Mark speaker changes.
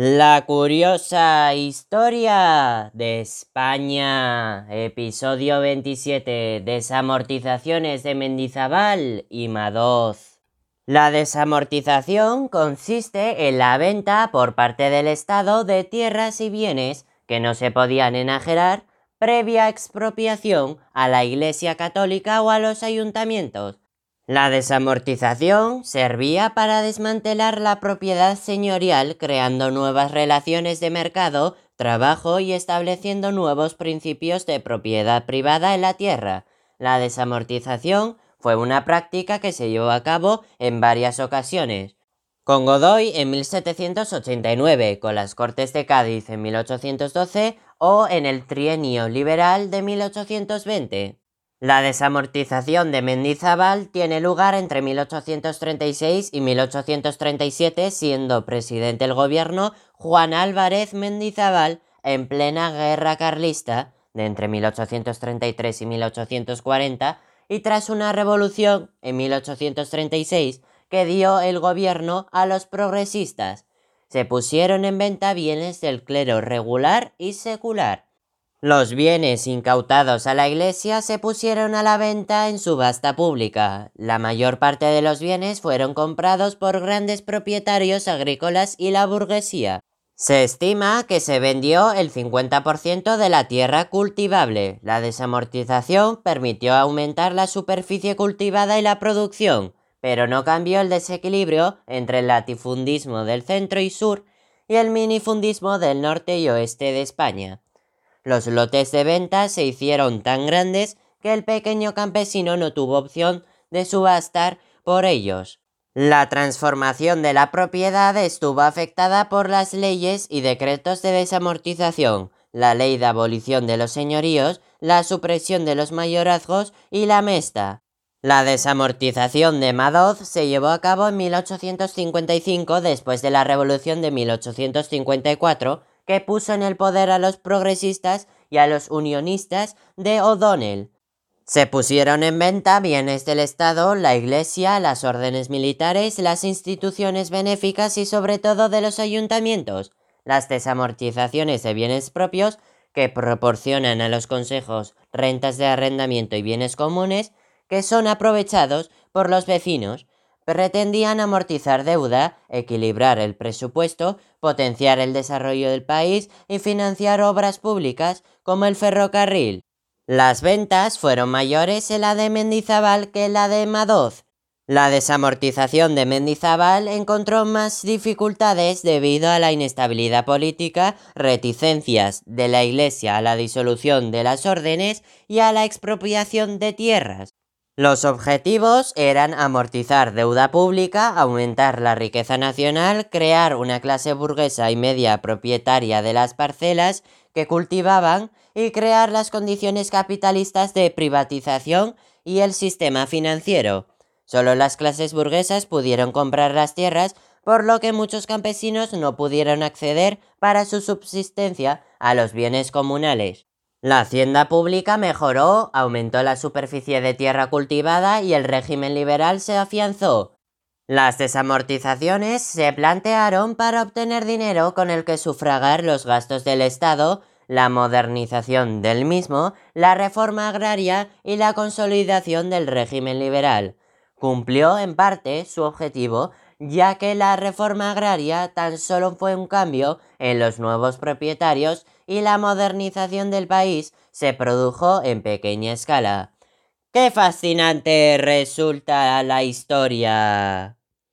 Speaker 1: La curiosa historia de España, episodio 27, desamortizaciones de Mendizábal y Madoz. La desamortización consiste en la venta por parte del Estado de tierras y bienes que no se podían enajenar previa expropiación a la Iglesia Católica o a los ayuntamientos la desamortización servía para desmantelar la propiedad señorial creando nuevas relaciones de mercado, trabajo y estableciendo nuevos principios de propiedad privada en la tierra. La desamortización fue una práctica que se llevó a cabo en varias ocasiones. Con Godoy en 1789, con las Cortes de Cádiz en 1812 o en el Trienio Liberal de 1820. La desamortización de Mendizábal tiene lugar entre 1836 y 1837, siendo presidente del gobierno Juan Álvarez Mendizábal en plena guerra carlista de entre 1833 y 1840 y tras una revolución en 1836 que dio el gobierno a los progresistas. Se pusieron en venta bienes del clero regular y secular. Los bienes incautados a la iglesia se pusieron a la venta en subasta pública. La mayor parte de los bienes fueron comprados por grandes propietarios agrícolas y la burguesía. Se estima que se vendió el 50% de la tierra cultivable. La desamortización permitió aumentar la superficie cultivada y la producción, pero no cambió el desequilibrio entre el latifundismo del centro y sur y el minifundismo del norte y oeste de España. Los lotes de venta se hicieron tan grandes que el pequeño campesino no tuvo opción de subastar por ellos. La transformación de la propiedad estuvo afectada por las leyes y decretos de desamortización, la ley de abolición de los señoríos, la supresión de los mayorazgos y la mesta. La desamortización de Madoz se llevó a cabo en 1855 después de la Revolución de 1854 que puso en el poder a los progresistas y a los unionistas de O'Donnell. Se pusieron en venta bienes del Estado, la Iglesia, las órdenes militares, las instituciones benéficas y sobre todo de los ayuntamientos. Las desamortizaciones de bienes propios que proporcionan a los consejos rentas de arrendamiento y bienes comunes que son aprovechados por los vecinos pretendían amortizar deuda, equilibrar el presupuesto, potenciar el desarrollo del país y financiar obras públicas como el ferrocarril. Las ventas fueron mayores en la de Mendizábal que en la de Madoz. La desamortización de Mendizábal encontró más dificultades debido a la inestabilidad política, reticencias de la Iglesia a la disolución de las órdenes y a la expropiación de tierras. Los objetivos eran amortizar deuda pública, aumentar la riqueza nacional, crear una clase burguesa y media propietaria de las parcelas que cultivaban y crear las condiciones capitalistas de privatización y el sistema financiero. Solo las clases burguesas pudieron comprar las tierras, por lo que muchos campesinos no pudieron acceder para su subsistencia a los bienes comunales. La hacienda pública mejoró, aumentó la superficie de tierra cultivada y el régimen liberal se afianzó. Las desamortizaciones se plantearon para obtener dinero con el que sufragar los gastos del Estado, la modernización del mismo, la reforma agraria y la consolidación del régimen liberal. Cumplió en parte su objetivo ya que la reforma agraria tan solo fue un cambio en los nuevos propietarios y la modernización del país se produjo en pequeña escala. ¡Qué fascinante resulta la historia!